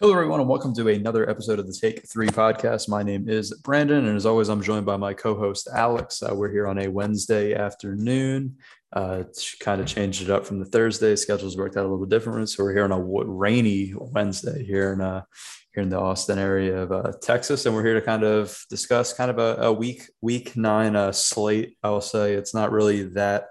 Hello, everyone, and welcome to another episode of the Take Three podcast. My name is Brandon, and as always, I'm joined by my co host, Alex. Uh, we're here on a Wednesday afternoon. Uh, kind of changed it up from the Thursday. Schedules worked out a little bit different. So we're here on a rainy Wednesday here in, uh, here in the Austin area of uh, Texas. And we're here to kind of discuss kind of a, a week, week nine uh, slate. I will say it's not really that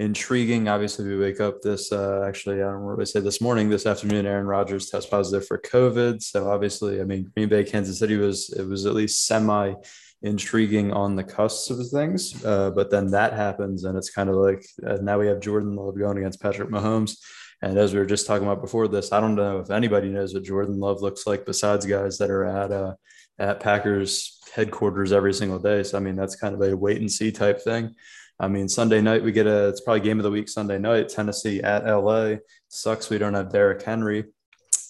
intriguing. Obviously, we wake up this uh, actually, I don't really say this morning, this afternoon, Aaron Rodgers test positive for COVID. So obviously, I mean, Green Bay, Kansas City was it was at least semi intriguing on the cusp of things. Uh, but then that happens, and it's kind of like uh, now we have Jordan Love going against Patrick Mahomes. And as we were just talking about before this, I don't know if anybody knows what Jordan Love looks like besides guys that are at uh, at Packers headquarters every single day. So I mean, that's kind of a wait and see type thing. I mean, Sunday night we get a it's probably game of the week Sunday night. Tennessee at LA. Sucks we don't have Derrick Henry,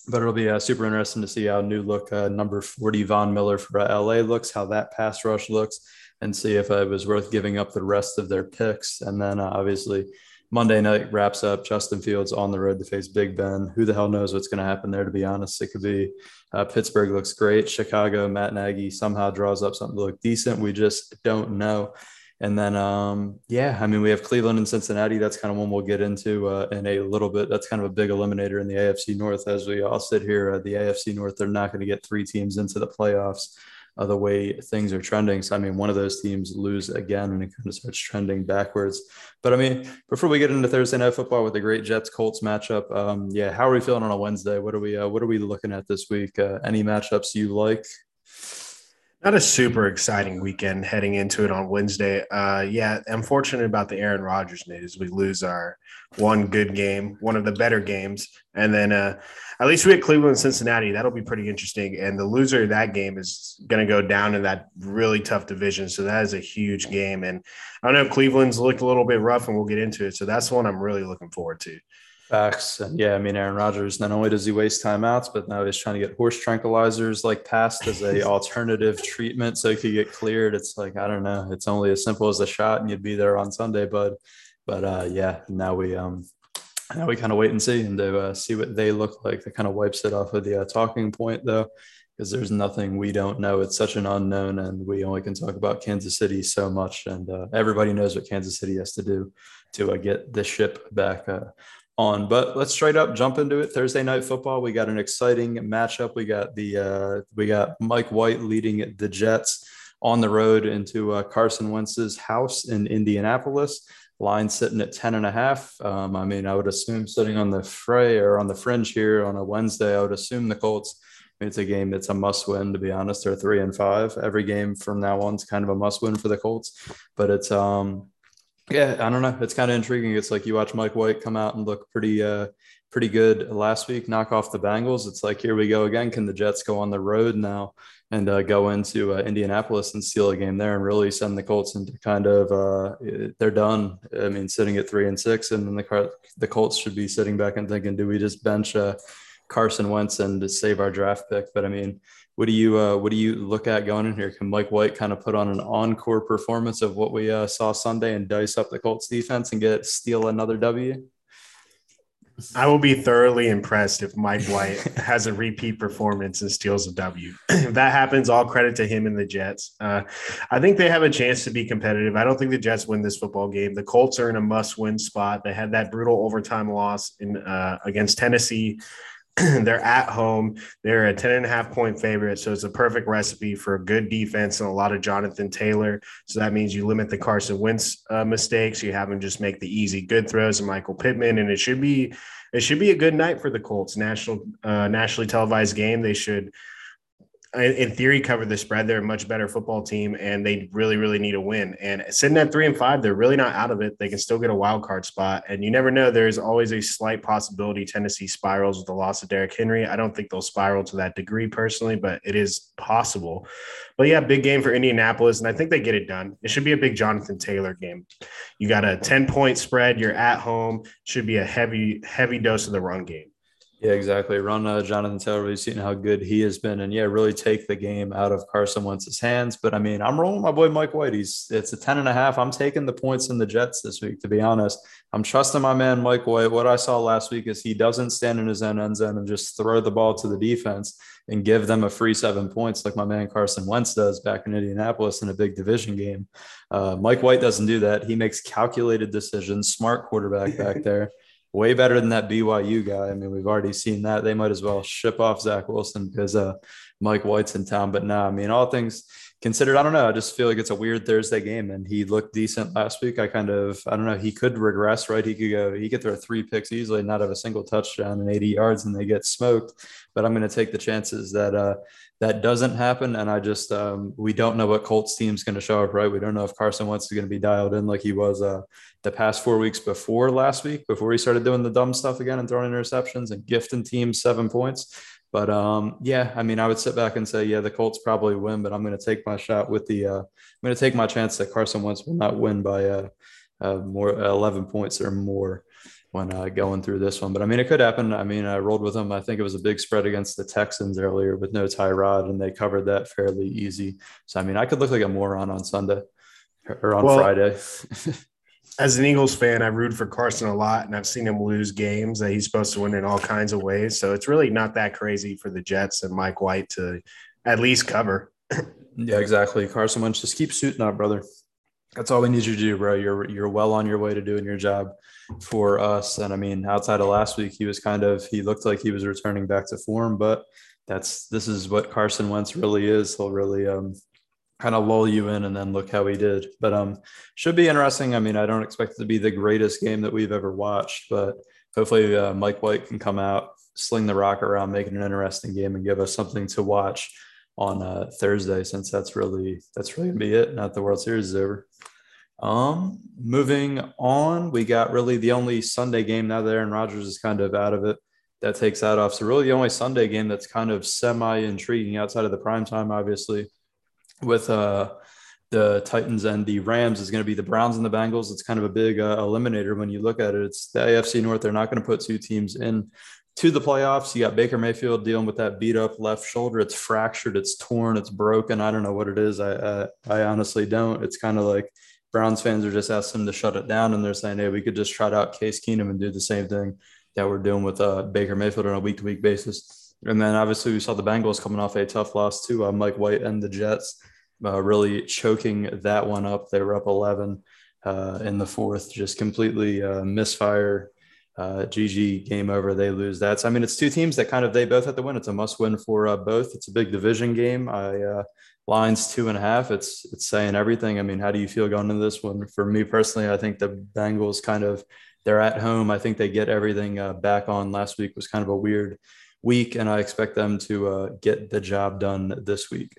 but it'll be uh, super interesting to see how new look uh, number forty Von Miller for uh, LA looks, how that pass rush looks, and see if it was worth giving up the rest of their picks. And then uh, obviously Monday night wraps up. Justin Fields on the road to face Big Ben. Who the hell knows what's going to happen there? To be honest, it could be uh, Pittsburgh looks great. Chicago, Matt Nagy somehow draws up something to look decent. We just don't know. And then, um, yeah, I mean, we have Cleveland and Cincinnati. That's kind of one we'll get into uh, in a little bit. That's kind of a big eliminator in the AFC North. As we all sit here, uh, the AFC North, they're not going to get three teams into the playoffs uh, the way things are trending. So, I mean, one of those teams lose again and it kind of starts trending backwards. But I mean, before we get into Thursday night football with the great Jets Colts matchup, um, yeah, how are we feeling on a Wednesday? What are we, uh, what are we looking at this week? Uh, any matchups you like? Not a super exciting weekend heading into it on Wednesday. Uh, yeah, I'm fortunate about the Aaron Rodgers news. We lose our one good game, one of the better games, and then uh, at least we had Cleveland and Cincinnati. That'll be pretty interesting. And the loser of that game is going to go down in that really tough division. So that is a huge game. And I know Cleveland's looked a little bit rough, and we'll get into it. So that's one I'm really looking forward to. Facts. And yeah, I mean, Aaron Rodgers, not only does he waste timeouts, but now he's trying to get horse tranquilizers like passed as a alternative treatment so he could get cleared. It's like, I don't know. It's only as simple as a shot and you'd be there on Sunday, bud. But uh, yeah, now we um now we kind of wait and see and to uh, see what they look like. That kind of wipes it off of the uh, talking point though, because there's nothing we don't know. It's such an unknown, and we only can talk about Kansas City so much. And uh, everybody knows what Kansas City has to do to uh, get the ship back uh, on. But let's straight up jump into it. Thursday night football. We got an exciting matchup. We got the uh, we got Mike White leading the Jets on the road into uh, Carson Wentz's house in Indianapolis. Line sitting at 10 and a half. Um, I mean, I would assume sitting on the fray or on the fringe here on a Wednesday, I would assume the Colts. it's a game that's a must win, to be honest. They're three and five. Every game from now on is kind of a must win for the Colts. But it's um yeah, I don't know. It's kind of intriguing. It's like you watch Mike White come out and look pretty, uh, pretty good last week, knock off the Bengals. It's like here we go again. Can the Jets go on the road now and uh, go into uh, Indianapolis and steal a game there and really send the Colts into kind of uh, they're done. I mean, sitting at three and six, and then the the Colts should be sitting back and thinking, do we just bench uh, Carson Wentz and save our draft pick? But I mean, what do you uh, what do you look at going in here? Can Mike White kind of put on an encore performance of what we uh, saw Sunday and dice up the Colts defense and get steal another W? I will be thoroughly impressed if Mike White has a repeat performance and steals a W. if that happens, all credit to him and the Jets. Uh, I think they have a chance to be competitive. I don't think the Jets win this football game. The Colts are in a must-win spot. They had that brutal overtime loss in uh, against Tennessee they're at home. They're a 10 and a half point favorite. So it's a perfect recipe for a good defense and a lot of Jonathan Taylor. So that means you limit the Carson Wentz uh, mistakes. You have him just make the easy good throws and Michael Pittman. And it should be, it should be a good night for the Colts. National, uh, nationally televised game. They should in theory cover the spread. They're a much better football team, and they really, really need a win. And sitting at three and five, they're really not out of it. They can still get a wild card spot, and you never know. There's always a slight possibility Tennessee spirals with the loss of Derrick Henry. I don't think they'll spiral to that degree personally, but it is possible. But yeah, big game for Indianapolis, and I think they get it done. It should be a big Jonathan Taylor game. You got a ten point spread. You're at home. Should be a heavy, heavy dose of the run game. Yeah, exactly. Run uh, Jonathan Taylor. We've seen how good he has been, and yeah, really take the game out of Carson Wentz's hands. But I mean, I'm rolling my boy Mike White. He's it's a 10 and a half. I'm taking the points in the Jets this week, to be honest. I'm trusting my man Mike White. What I saw last week is he doesn't stand in his own end zone and just throw the ball to the defense and give them a free seven points like my man Carson Wentz does back in Indianapolis in a big division game. Uh, Mike White doesn't do that. He makes calculated decisions, smart quarterback back there way better than that BYU guy. I mean, we've already seen that. They might as well ship off Zach Wilson because uh, Mike White's in town. But now, I mean, all things considered, I don't know. I just feel like it's a weird Thursday game, and he looked decent last week. I kind of, I don't know. He could regress, right? He could go, he could throw three picks easily, not have a single touchdown and 80 yards, and they get smoked. But I'm going to take the chances that uh, that doesn't happen. And I just, um, we don't know what Colts team's going to show up, right? We don't know if Carson Wentz is going to be dialed in like he was uh, the past four weeks before last week, before he started doing the dumb stuff again and throwing interceptions and gifting teams seven points. But um, yeah, I mean, I would sit back and say, yeah, the Colts probably win, but I'm going to take my shot with the, uh, I'm going to take my chance that Carson Wentz will not win by uh, uh, more 11 points or more when uh, going through this one. But I mean, it could happen. I mean, I rolled with them. I think it was a big spread against the Texans earlier with no Tyrod, and they covered that fairly easy. So I mean, I could look like a moron on Sunday or on well, Friday. as an Eagles fan, I root for Carson a lot, and I've seen him lose games that he's supposed to win in all kinds of ways. So it's really not that crazy for the Jets and Mike White to at least cover. yeah, exactly. Carson Wentz, just keep suiting up, brother. That's all we need you to do, bro. You're you're well on your way to doing your job for us. And I mean, outside of last week, he was kind of he looked like he was returning back to form, but that's this is what Carson Wentz really is. He'll really um kind of lull you in and then look how he did. But um should be interesting. I mean, I don't expect it to be the greatest game that we've ever watched, but hopefully uh, Mike White can come out, sling the rock around, make it an interesting game and give us something to watch on uh, Thursday since that's really that's really gonna be it. Not the World Series is over. Um, moving on, we got really the only Sunday game now that Aaron Rodgers is kind of out of it. That takes that off. So really the only Sunday game that's kind of semi intriguing outside of the prime time, obviously, with uh the Titans and the Rams is going to be the Browns and the Bengals. It's kind of a big uh, eliminator when you look at it. It's the AFC North. They're not going to put two teams in to the playoffs. You got Baker Mayfield dealing with that beat up left shoulder. It's fractured, it's torn, it's broken. I don't know what it is. I I, I honestly don't. It's kind of like Browns fans are just asking to shut it down, and they're saying, "Hey, we could just trot out Case Keenum and do the same thing that we're doing with uh, Baker Mayfield on a week to week basis." And then obviously we saw the Bengals coming off a tough loss too. Uh, Mike White and the Jets uh, really choking that one up. They were up 11 uh, in the fourth, just completely uh, misfire. Uh, GG game over. They lose that. So, I mean, it's two teams that kind of they both have to win. It's a must win for uh, both. It's a big division game. I uh, lines two and a half. It's it's saying everything. I mean, how do you feel going into this one? For me personally, I think the Bengals kind of they're at home. I think they get everything uh, back on. Last week was kind of a weird week, and I expect them to uh, get the job done this week.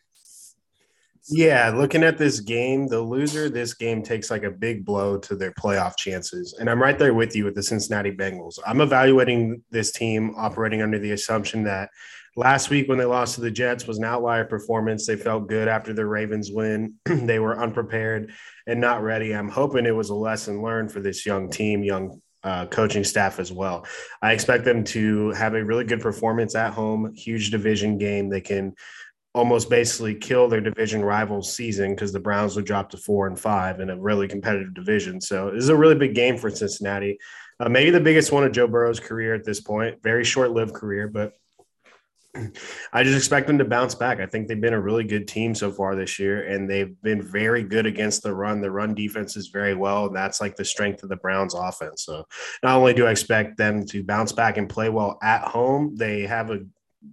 Yeah, looking at this game, the loser this game takes like a big blow to their playoff chances. And I'm right there with you with the Cincinnati Bengals. I'm evaluating this team operating under the assumption that last week when they lost to the Jets was an outlier performance. They felt good after the Ravens win. they were unprepared and not ready. I'm hoping it was a lesson learned for this young team, young uh, coaching staff as well. I expect them to have a really good performance at home, huge division game. They can almost basically kill their division rivals season because the Browns would drop to four and five in a really competitive division. So this is a really big game for Cincinnati. Uh, maybe the biggest one of Joe Burrow's career at this point. Very short lived career, but I just expect them to bounce back. I think they've been a really good team so far this year, and they've been very good against the run. The run defense is very well, and that's like the strength of the Browns offense. So not only do I expect them to bounce back and play well at home, they have a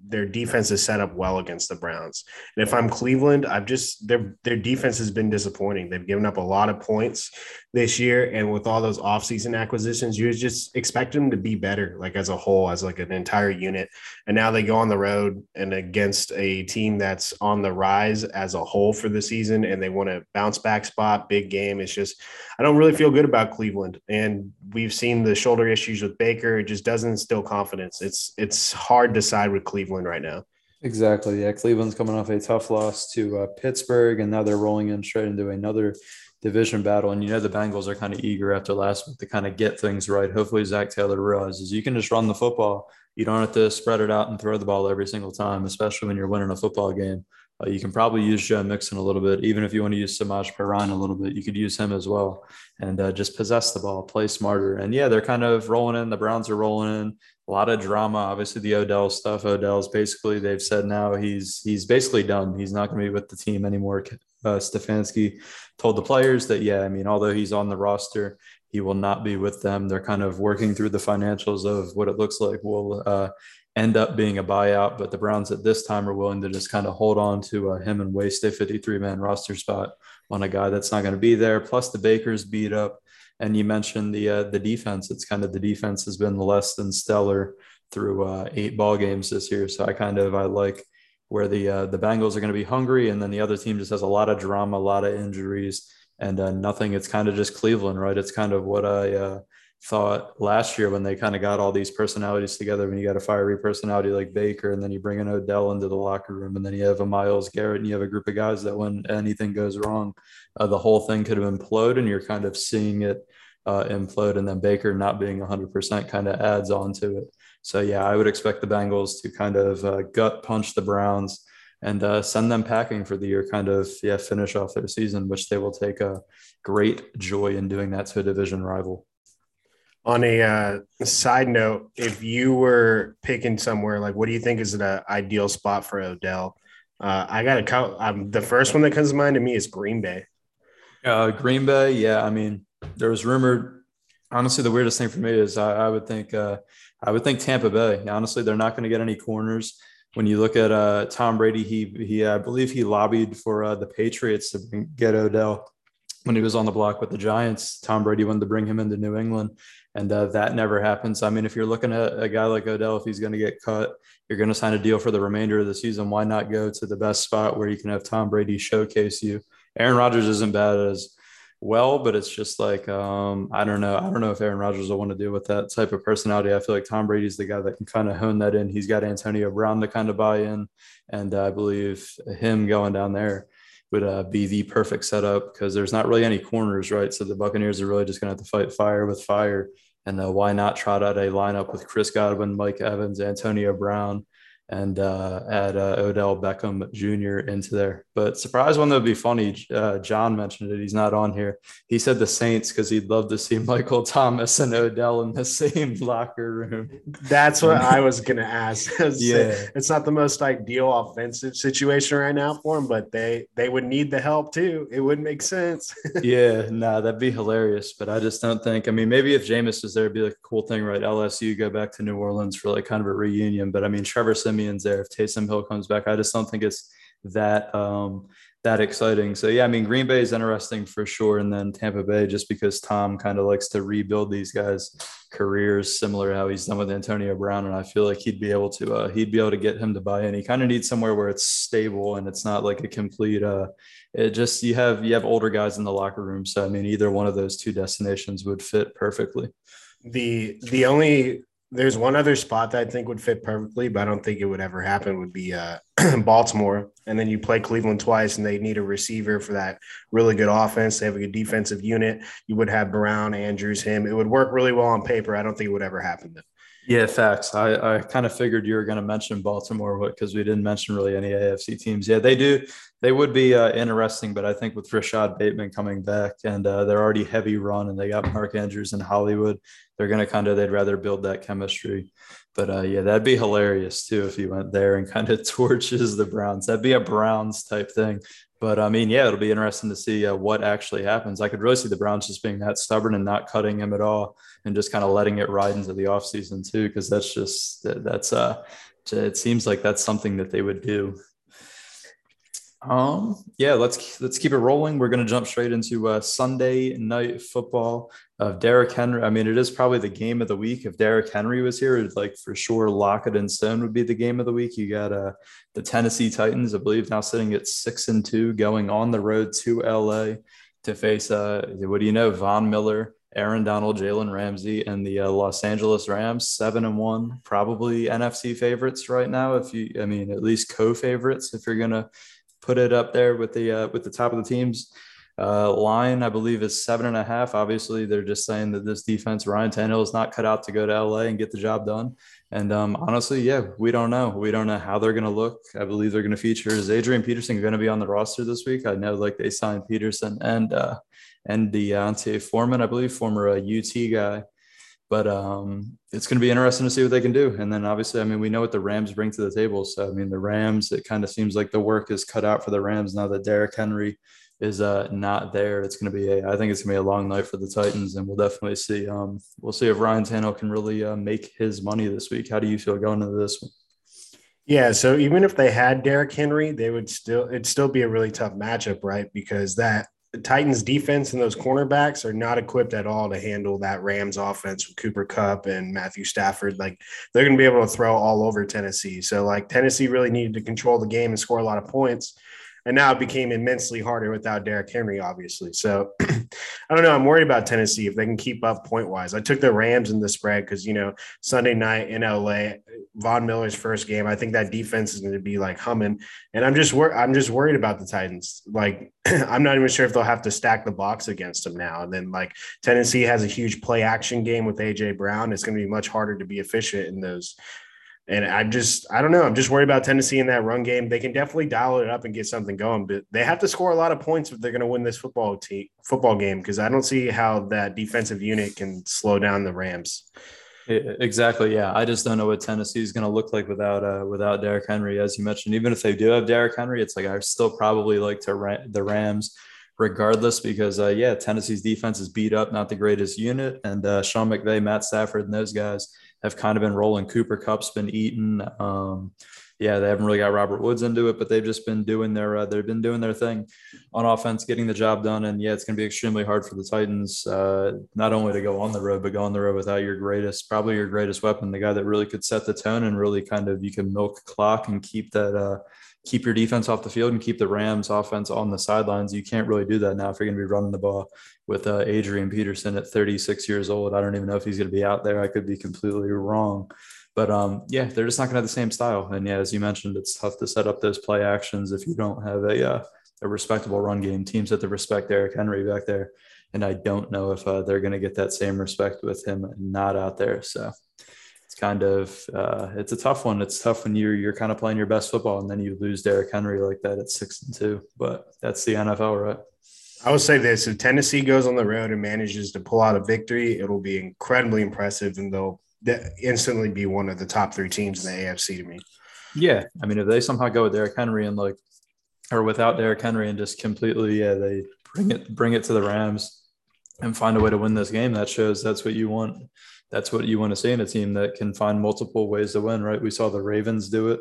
their defense is set up well against the Browns. And if I'm Cleveland, I've just their their defense has been disappointing. They've given up a lot of points this year, and with all those offseason acquisitions, you just expect them to be better, like as a whole, as like an entire unit. And now they go on the road and against a team that's on the rise as a whole for the season, and they want to bounce back spot, big game. It's just I don't really feel good about Cleveland, and we've seen the shoulder issues with Baker. It just doesn't instill confidence. It's it's hard to side with Cleveland Cleveland right now. Exactly. Yeah. Cleveland's coming off a tough loss to uh, Pittsburgh, and now they're rolling in straight into another division battle. And you know, the Bengals are kind of eager after last week to kind of get things right. Hopefully, Zac Taylor realizes you can just run the football. you don't have to spread it out and throw the ball every single time, especially when you're winning a football game. Uh, you can probably use Joe Mixon a little bit, even if you want to use Samaje Perine a little bit. You could use him as well, and uh, just possess the ball, play smarter. And yeah, they're kind of rolling in. The Browns are rolling in. A lot of drama, obviously the Odell stuff. Odell's basically they've said now he's he's basically done. He's not going to be with the team anymore. Uh, Stefanski told the players that yeah, I mean, although he's on the roster, he will not be with them. They're kind of working through the financials of what it looks like will uh, end up being a buyout. But the Browns at this time are willing to just kind of hold on to uh, him and waste a 53 man roster spot on a guy that's not going to be there. Plus, the Bakers beat up. And you mentioned the uh, the defense. It's kind of the defense has been less than stellar through uh, eight ball games this year. So I kind of I like where the uh, the Bengals are going to be hungry, and then the other team just has a lot of drama, a lot of injuries, and uh, nothing. It's kind of just Cleveland, right? It's kind of what I uh, thought last year when they kind of got all these personalities together. When you got a fiery personality like Baker, and then you bring an Odell into the locker room, and then you have a Myles Garrett, and you have a group of guys that when anything goes wrong, uh, the whole thing could have imploded, and you're kind of seeing it uh, implode. And then Baker not being 100% kind of adds on to it. So yeah, I would expect the Bengals to kind of uh, gut punch the Browns and uh, send them packing for the year, kind of yeah, finish off their season, which they will take a great joy in doing that to a division rival. On a uh, side note, if you were picking somewhere, like what do you think is an ideal spot for Odell? Uh, I got to count. Um, the first one that comes to mind to me is Green Bay. Uh, Green Bay, yeah. I mean, there was rumored. Honestly, the weirdest thing for me is I, I would think uh, I would think Tampa Bay. Honestly, they're not going to get any corners when you look at uh, Tom Brady, he he I believe he lobbied for uh, the Patriots to get Odell when he was on the block with the Giants. Tom Brady wanted to bring him into New England, and uh, that never happens. I mean, if you're looking at a guy like Odell, if he's going to get cut, you're going to sign a deal for the remainder of the season. Why not go to the best spot where you can have Tom Brady showcase you? Aaron Rodgers isn't bad as well, but it's just like um, I don't know. I don't know if Aaron Rodgers will want to deal with that type of personality. I feel like Tom Brady's the guy that can kind of hone that in. He's got Antonio Brown to kind of buy in, and I believe him going down there would uh, be the perfect setup because there's not really any corners, right? So the Buccaneers are really just going to have to fight fire with fire. And uh, why not trot out a lineup with Chris Godwin, Mike Evans, Antonio Brown, and uh, add uh, Odell Beckham Jr. into there. But surprise one that would be funny. Uh, John mentioned it. He's not on here. He said the Saints because he'd love to see Michael Thomas and Odell in the same locker room. That's what I was gonna ask. yeah, it's not the most ideal offensive situation right now for him, but they they would need the help too. It would make sense. yeah, nah, that'd be hilarious. But I just don't think. I mean, maybe if Jameis was there, it'd be like a cool thing, right? LSU go back to New Orleans for like kind of a reunion. But I mean, Trevor Siemian Siemian's there, if Taysom Hill comes back, I just don't think it's that um, that exciting. So yeah, I mean Green Bay is interesting for sure, and then Tampa Bay just because Tom kind of likes to rebuild these guys' careers, similar to how he's done with Antonio Brown, and I feel like he'd be able to uh, he'd be able to get him to buy in. He kind of needs somewhere where it's stable and it's not like a complete. Uh, it just you have you have older guys in the locker room, so I mean either one of those two destinations would fit perfectly. The the only there's one other spot that I think would fit perfectly, but I don't think it would ever happen. Would be uh, Baltimore, and then you play Cleveland twice, and they need a receiver for that really good offense. They have a good defensive unit. You would have Brown, Andrews, him. It would work really well on paper. I don't think it would ever happen though. Yeah, facts. I, I kind of figured you were going to mention Baltimore because we didn't mention really any AFC teams. Yeah, they do. They would be uh, interesting, but I think with Rashod Bateman coming back and uh, they're already heavy run and they got Mark Andrews in Hollywood, they're going to kind of, they'd rather build that chemistry. But uh, yeah, that'd be hilarious too if he went there and kind of torches the Browns. That'd be a Browns type thing. But I mean, yeah, it'll be interesting to see uh, what actually happens. I could really see the Browns just being that stubborn and not cutting him at all, and just kind of letting it ride into the offseason too, because that's just that's uh, it seems like that's something that they would do. Um, yeah, let's let's keep it rolling. We're gonna jump straight into uh, Sunday night football of Derrick Henry. I mean, it is probably the game of the week. If Derrick Henry was here, it'd like for sure lock it in stone would be the game of the week. You got uh, the Tennessee Titans, I believe, now sitting at six and two, going on the road to LA to face uh, what do you know, Von Miller, Aaron Donald, Jalen Ramsey, and the uh, Los Angeles Rams, seven and one, probably NFC favorites right now. If you, I mean, at least co-favorites if you're gonna put it up there with the uh, with the top of the teams. Uh, line, I believe, is seven and a half. Obviously, they're just saying that this defense, Ryan Tannehill, is not cut out to go to LA and get the job done. And um, honestly, yeah, we don't know. We don't know how they're going to look. I believe they're going to feature is Adrian Peterson going to be on the roster this week. I know like they signed Peterson and uh, and D'Onta Foreman, I believe, former uh, UT guy. But um, it's going to be interesting to see what they can do. And then obviously, I mean, we know what the Rams bring to the table. So I mean, the Rams, it kind of seems like the work is cut out for the Rams now that Derrick Henry is uh, not there. It's going to be a, I think it's going to be a long night for the Titans, and we'll definitely see. Um, we'll see if Ryan Tannehill can really uh, make his money this week. How do you feel going into this one? Yeah, so even if they had Derrick Henry, they would still it'd still be a really tough matchup, right? Because that the Titans defense and those cornerbacks are not equipped at all to handle that Rams offense with Cooper Kupp and Matthew Stafford. Like they're going to be able to throw all over Tennessee. So like Tennessee really needed to control the game and score a lot of points and now it became immensely harder without Derrick Henry, obviously. So I don't know. I'm worried about Tennessee if they can keep up point wise. I took the Rams in the spread because you know Sunday night in LA, Von Miller's first game. I think that defense is going to be like humming, and I'm just wor- I'm just worried about the Titans. Like I'm not even sure if they'll have to stack the box against them now. And then like Tennessee has a huge play action game with AJ Brown. It's going to be much harder to be efficient in those and I just, I don't know. I'm just worried about Tennessee in that run game. They can definitely dial it up and get something going, but they have to score a lot of points if they're going to win this football team, football game because I don't see how that defensive unit can slow down the Rams. Exactly. Yeah, I just don't know what Tennessee is going to look like without uh, without Derrick Henry, as you mentioned. Even if they do have Derrick Henry, it's like I still probably like to ra- the Rams regardless because uh, yeah, Tennessee's defense is beat up, not the greatest unit, and uh, Sean McVay, Matt Stafford, and those guys have kind of been rolling. Cooper Kupp's been eaten. Um, yeah, they haven't really got Robert Woods into it, but they've just been doing their uh, they've been doing their thing on offense, getting the job done. And yeah, it's going to be extremely hard for the Titans, uh, not only to go on the road, but go on the road without your greatest, probably your greatest weapon, the guy that really could set the tone and really kind of you can milk clock and keep that uh, keep your defense off the field and keep the Rams offense on the sidelines. You can't really do that now if you're going to be running the ball with uh, Adrian Peterson at 36 years old. I don't even know if he's going to be out there. I could be completely wrong. But um, yeah, they're just not going to have the same style. And yeah, as you mentioned, it's tough to set up those play actions if you don't have a, uh, a respectable run game. Teams that to respect Derrick Henry back there. And I don't know if uh, they're going to get that same respect with him not out there. So kind of uh, it's a tough one. It's tough when you're you're kind of playing your best football and then you lose Derrick Henry like that at six and two. But that's the NFL, right? I would say this: if Tennessee goes on the road and manages to pull out a victory, it'll be incredibly impressive, and they'll instantly be one of the top three teams in the AFC to me. Yeah, I mean, if they somehow go with Derrick Henry and like, or without Derrick Henry and just completely, yeah, they bring it bring it to the Rams and find a way to win this game. That shows that's what you want that's what you want to see in a team that can find multiple ways to win, right? We saw the Ravens do it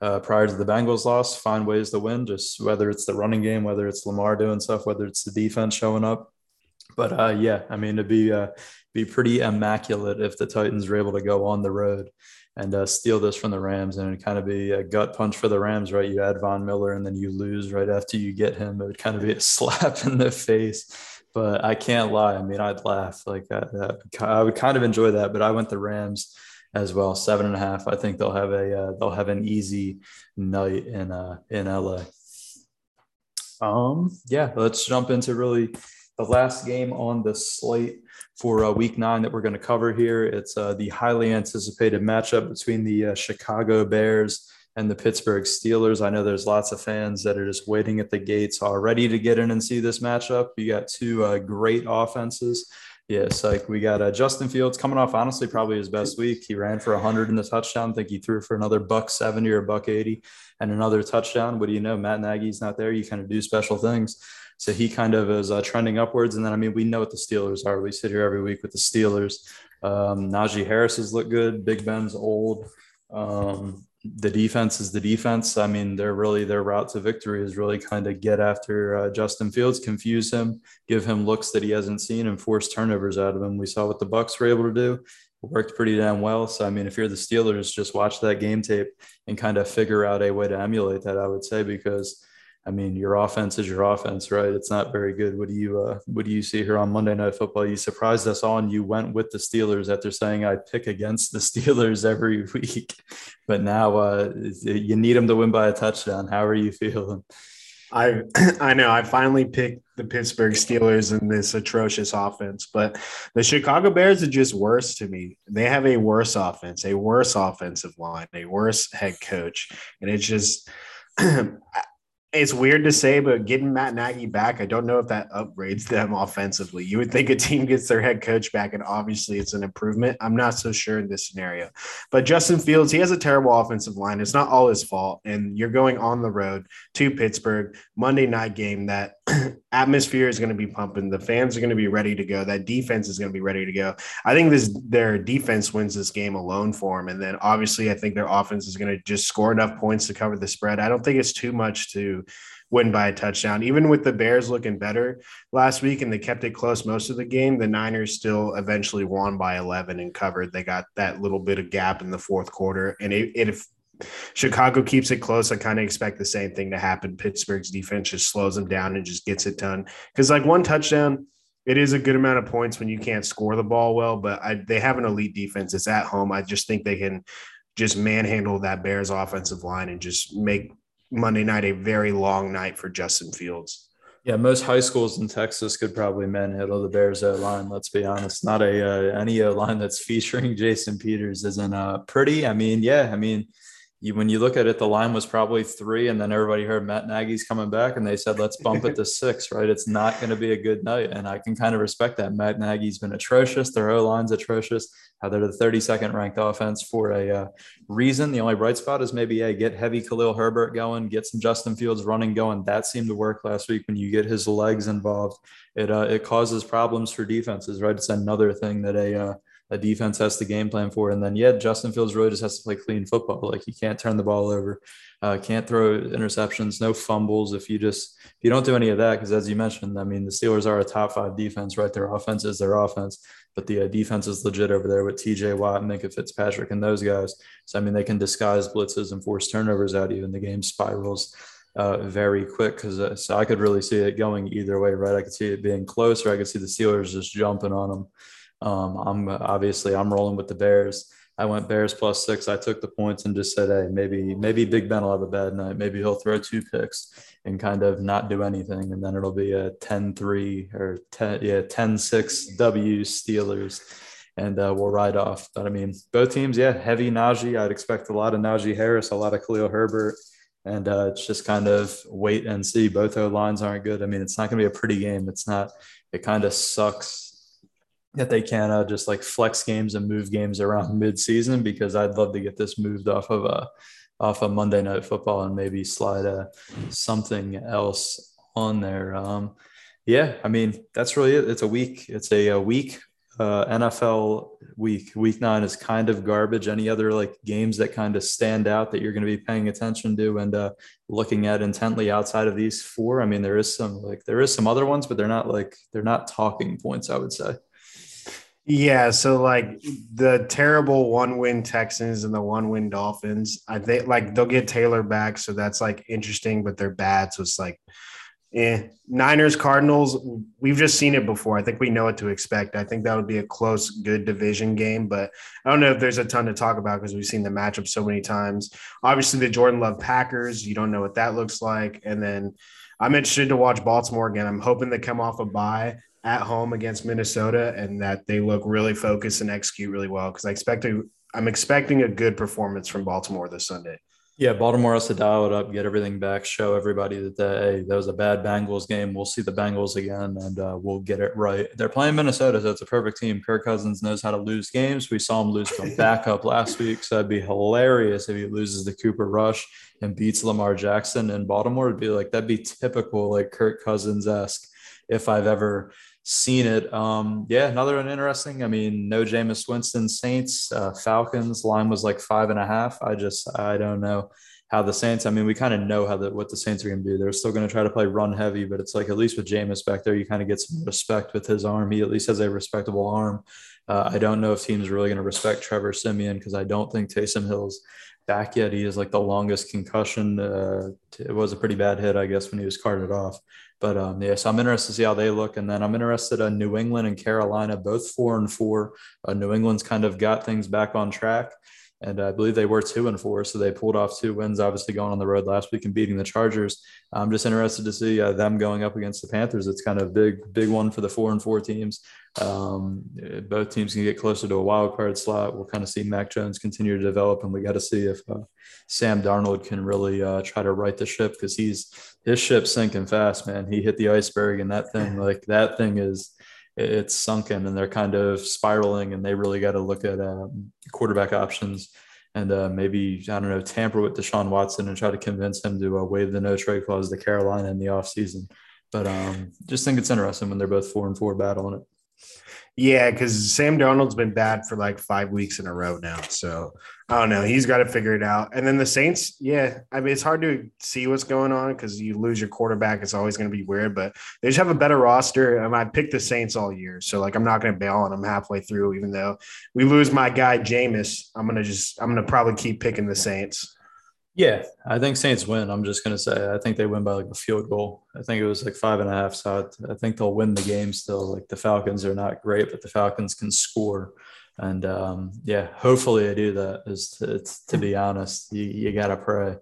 uh, prior to the Bengals loss, find ways to win, just whether it's the running game, whether it's Lamar doing stuff, whether it's the defense showing up. But uh, yeah, I mean, to be uh, be pretty immaculate if the Titans were able to go on the road and uh, steal this from the Rams, and it'd kind of be a gut punch for the Rams, right? You add Von Miller, and then you lose right after you get him. It would kind of be a slap in the face but I can't lie. I mean, I'd laugh like. I would kind of enjoy that, but I went the Rams as well, seven and a half. I think they'll have a uh, they'll have an easy night in uh, in LA. Um, yeah, let's jump into really the last game on the slate for uh, week nine that we're going to cover here. It's uh, the highly anticipated matchup between the uh, Chicago Bears and the Pittsburgh Steelers. I know there's lots of fans that are just waiting at the gates already to get in and see this matchup. You got two uh, great offenses. Yes, like we got uh, Justin Fields coming off honestly probably his best week. He ran for 100 in the touchdown. I think he threw for another buck 70 or buck 80 and another touchdown. What do you know? Matt Nagy's not there. You kind of do special things. So he kind of is uh, trending upwards. And then, I mean, we know what the Steelers are. We sit here every week with the Steelers. Um, Najee Harris has looked good. Big Ben's old. Um, the defense is the defense. I mean, they're really their route to victory is really kind of get after uh, Justin Fields, confuse him, give him looks that he hasn't seen, and force turnovers out of him. We saw what the Bucks were able to do. It worked pretty damn well. So I mean, if you're the Steelers, just watch that game tape and kind of figure out a way to emulate that. I would say because I mean, your offense is your offense, right? It's not very good. What do you uh, what do you see here on Monday Night Football? You surprised us all, and you went with the Steelers after saying I pick against the Steelers every week, but now uh, you need them to win by a touchdown. How are you feeling? I I know I finally picked the Pittsburgh Steelers in this atrocious offense, but the Chicago Bears are just worse to me. They have a worse offense, a worse offensive line, a worse head coach, and it's just it's weird to say, but getting Matt Nagy back, I don't know if that upgrades them offensively. You would think a team gets their head coach back, and obviously it's an improvement. I'm not so sure in this scenario. But Justin Fields, he has a terrible offensive line. It's not all his fault. And you're going on the road to Pittsburgh, Monday night game that atmosphere is going to be pumping. The fans are going to be ready to go. That defense is going to be ready to go. I think this their defense wins this game alone for them. And then obviously I think their offense is going to just score enough points to cover the spread. I don't think it's too much to win by a touchdown. Even with the Bears looking better last week and they kept it close most of the game, the Niners still eventually won by 11 and covered. They got that little bit of gap in the fourth quarter. And it, it if Chicago keeps it close, I kind of expect the same thing to happen. Pittsburgh's defense just slows them down and just gets it done. Because like one touchdown, it is a good amount of points when you can't score the ball well, but I, they have an elite defense. It's at home. I just think they can just manhandle that Bears offensive line and just make Monday night a very long night for Justin Fields. Yeah, most high schools in Texas could probably manhandle the Bears O line. Let's be honest. Not a uh, any O line that's featuring Jason Peters isn't uh, pretty. I mean, yeah, I mean, you, when you look at it, the line was probably three, and then everybody heard Matt Nagy's coming back, and they said, "Let's bump it to six, right? It's not going to be a good night, and I can kind of respect that. Matt Nagy's been atrocious. Their O line's atrocious. How they're the 32nd ranked offense for a uh, reason. The only bright spot is maybe yeah, get heavy Khalil Herbert going, get some Justin Fields running going. That seemed to work last week. When you get his legs involved, it uh, it causes problems for defenses, right? It's another thing that a uh, a defense has to game plan for. And then, yeah, Justin Fields really just has to play clean football. Like he can't turn the ball over, uh, can't throw interceptions, no fumbles. If you just if you don't do any of that, because as you mentioned, I mean, the Steelers are a top five defense, right? Their offense is their offense, but the uh, defense is legit over there with T.J. Watt, Minkah Fitzpatrick, and those guys. So I mean, they can disguise blitzes and force turnovers out even the game spirals. Uh, very quick because uh, so I could really see it going either way, right? I could see it being close, or I could see the Steelers just jumping on them. Um, I'm obviously I'm rolling with the Bears. I went Bears plus six. I took the points and just said, hey, maybe maybe Big Ben will have a bad night. Maybe he'll throw two picks and kind of not do anything, and then it'll be a 10-3 or 10 yeah 10-6 W Steelers, and uh, we'll ride off. But I mean, both teams, yeah, heavy Najee. I'd expect a lot of Najee Harris, a lot of Khalil Herbert. And uh, it's just kind of wait and see. Both O lines aren't good. I mean, it's not going to be a pretty game. It's not. It kind of sucks that they can uh, just like flex games and move games around mid-season because I'd love to get this moved off of a uh, off of Monday Night Football and maybe slide a uh, something else on there. Um, yeah, I mean that's really it. It's a week. It's a, a week uh, NFL week. Week nine is kind of garbage. Any other like games that kind of stand out that you're going to be paying attention to and uh, looking at intently outside of these four? I mean, there is some like there is some other ones, but they're not like they're not talking points. I would say. Yeah, so like the terrible one win Texans and the one win Dolphins, I think like they'll get Taylor back, so that's like interesting, but they're bad. So it's like eh. Niners, Cardinals, we've just seen it before. I think we know what to expect. I think that would be a close, good division game, but I don't know if there's a ton to talk about because we've seen the matchup so many times. Obviously, the Jordan Love Packers, you don't know what that looks like. And then I'm interested to watch Baltimore again. I'm hoping they come off a bye at home against Minnesota and that they look really focused and execute really well because I expect to, I'm expecting a good performance from Baltimore this Sunday. Yeah, Baltimore has to dial it up, get everything back, show everybody that they, hey, that was a bad Bengals game. We'll see the Bengals again, and uh, we'll get it right. They're playing Minnesota, so it's a perfect team. Kirk Cousins knows how to lose games. We saw him lose from backup last week, so it'd be hilarious if he loses the Cooper Rush and beats Lamar Jackson in Baltimore. It'd be like that'd be typical, like Kirk Cousins esque. If I've ever seen it. Um, yeah, another one interesting. I mean, no Jameis Winston Saints, uh, Falcons line was like five and a half. I just I don't know how the Saints. I mean, we kind of know how the what the Saints are going to do. They're still going to try to play run heavy, but it's like at least with Jameis back there, you kind of get some respect with his arm. He at least has a respectable arm. Uh, I don't know if teams are really going to respect Trevor Siemian because I don't think Taysom Hill's back yet. He is like the longest concussion. Uh, it was a pretty bad hit, I guess, when he was carted off. But um, yeah, so I'm interested to see how they look, and then I'm interested in New England and Carolina, both four and four. Uh, New England's kind of got things back on track, and I believe they were two and four, so they pulled off two wins. Obviously, going on the road last week and beating the Chargers. I'm just interested to see uh, them going up against the Panthers. It's kind of big, big one for the four and four teams. Um, both teams can get closer to a wild card slot. We'll kind of see Mac Jones continue to develop, and we got to see if uh, Sam Darnold can really uh, try to right the ship because he's his ship's sinking fast, man. He hit the iceberg, and that thing, like that thing, is it's sunken, and they're kind of spiraling, and they really got to look at um, quarterback options. And uh, maybe I don't know, tamper with Deshaun Watson and try to convince him to uh, waive the no trade clause to Carolina in the offseason. But um, just think it's interesting when they're both four and four battling it. Yeah, because Sam Darnold's been bad for like five weeks in a row now. So I don't know. He's got to figure it out. And then the Saints, yeah, I mean, it's hard to see what's going on because you lose your quarterback. It's always going to be weird, but they just have a better roster. And I picked the Saints all year. So like, I'm not going to bail on them halfway through, even though we lose my guy, Jameis. I'm going to just, I'm going to probably keep picking the Saints. Yeah, I think Saints win. I'm just gonna say I think they win by like a field goal. I think it was like five and a half. So I, think they'll win the game still. Like the Falcons are not great, but the Falcons can score. And um, yeah, hopefully I do that. Is to, to be honest, you, you gotta pray.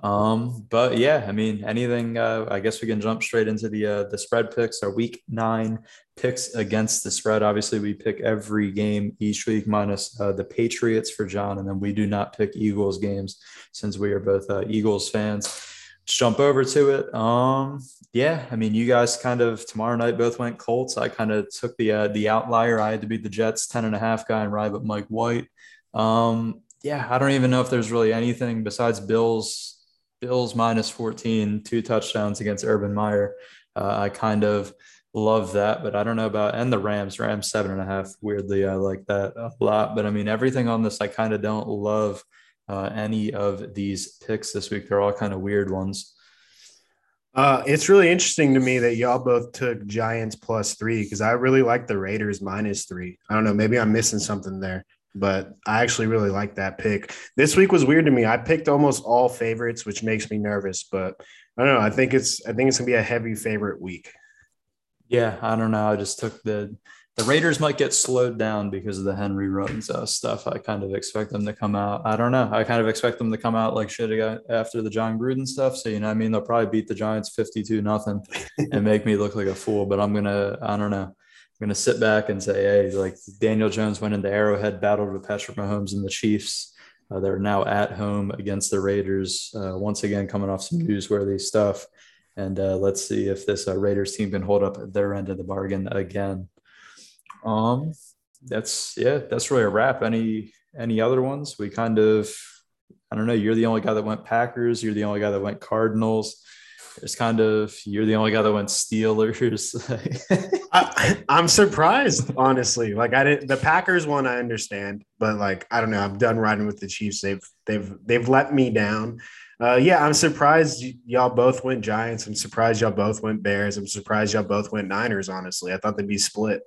Um, but yeah, I mean, anything. Uh, I guess we can jump straight into the uh, the spread picks. Our week nine picks against the spread. Obviously, we pick every game each week minus uh, the Patriots for John, and then we do not pick Eagles games since we are both uh, Eagles fans. Let's jump over to it. Um, yeah, I mean, you guys kind of tomorrow night both went Colts. I kind of took the uh, the outlier. I had to beat the Jets ten and a half guy and ride with Mike White. Um, yeah, I don't even know if there's really anything besides Bills Bills minus 14, two touchdowns against Urban Meyer. Uh, I kind of love that, but I don't know about and the Rams. Rams seven and a half. Weirdly, I like that a lot. But I mean, everything on this, I kind of don't love uh, any of these picks this week. They're all kind of weird ones. Uh, it's really interesting to me that y'all both took Giants plus three because I really like the Raiders minus three. I don't know, maybe I'm missing something there but I actually really like that pick. This week was weird to me. I picked almost all favorites, which makes me nervous, but I don't know. I think it's I think it's gonna be a heavy favorite week. Yeah, I don't know. I just took the the Raiders might get slowed down because of the Henry Ruggs uh, stuff. I kind of expect them to come out. I don't know. I kind of expect them to come out like shit after the Jon Gruden stuff. So you know, I mean, they'll probably beat the Giants fifty-two nothing and make me look like a fool. But I'm gonna. I don't know. Going to sit back and say, hey, like Daniel Jones went into Arrowhead, battled with Patrick Mahomes and the Chiefs. Uh, they're now at home against the Raiders. Uh, once again, coming off some newsworthy stuff. And uh, let's see if this uh, Raiders team can hold up their end of the bargain again. Um, that's yeah, that's really a wrap. Any any other ones? We kind of, I don't know. You're the only guy that went Packers. You're the only guy that went Cardinals it's kind of you're the only guy that went Steelers. I, am surprised, honestly. Like I didn't the Packers one, I understand, but like I don't know. I'm done riding with the Chiefs. They've they've they've let me down. Uh, yeah, I'm surprised y- y'all both went Giants. I'm surprised y'all both went Bears. I'm surprised y'all both went Niners. Honestly, I thought they'd be split.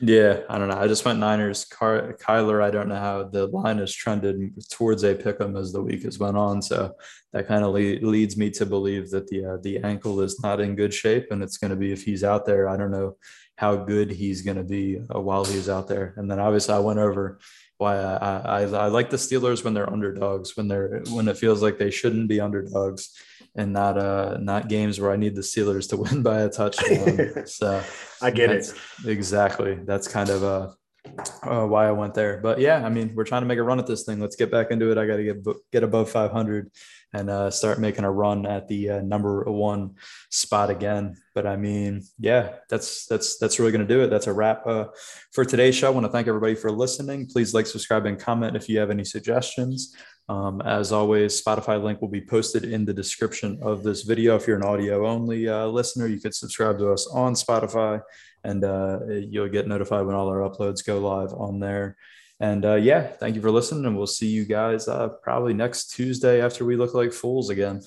Yeah, I don't know. I just went Niners. Car- Kyler, I don't know how the line has trended towards a pick 'em as the week has went on. So that kind of le- leads me to believe that the uh, the ankle is not in good shape, and it's going to be if he's out there. I don't know how good he's going to be uh, while he's out there. And then obviously I went over why I, I, I like the Steelers when they're underdogs, when they're when it feels like they shouldn't be underdogs and not uh not games where I need the Steelers to win by a touchdown. so I get it exactly. That's kind of uh, uh, why I went there. But yeah, I mean, we're trying to make a run at this thing. Let's get back into it. I got to get get above 500 and uh, start making a run at the uh, number one spot again. But I mean, yeah, that's that's that's really going to do it. That's a wrap uh, for today's show. I want to thank everybody for listening. Please like, subscribe, and comment if you have any suggestions. Um, as always, Spotify link will be posted in the description of this video. If you're an audio only uh, listener, you could subscribe to us on Spotify and uh, you'll get notified when all our uploads go live on there. And uh, yeah, thank you for listening, and we'll see you guys uh, probably next Tuesday after we look like fools again.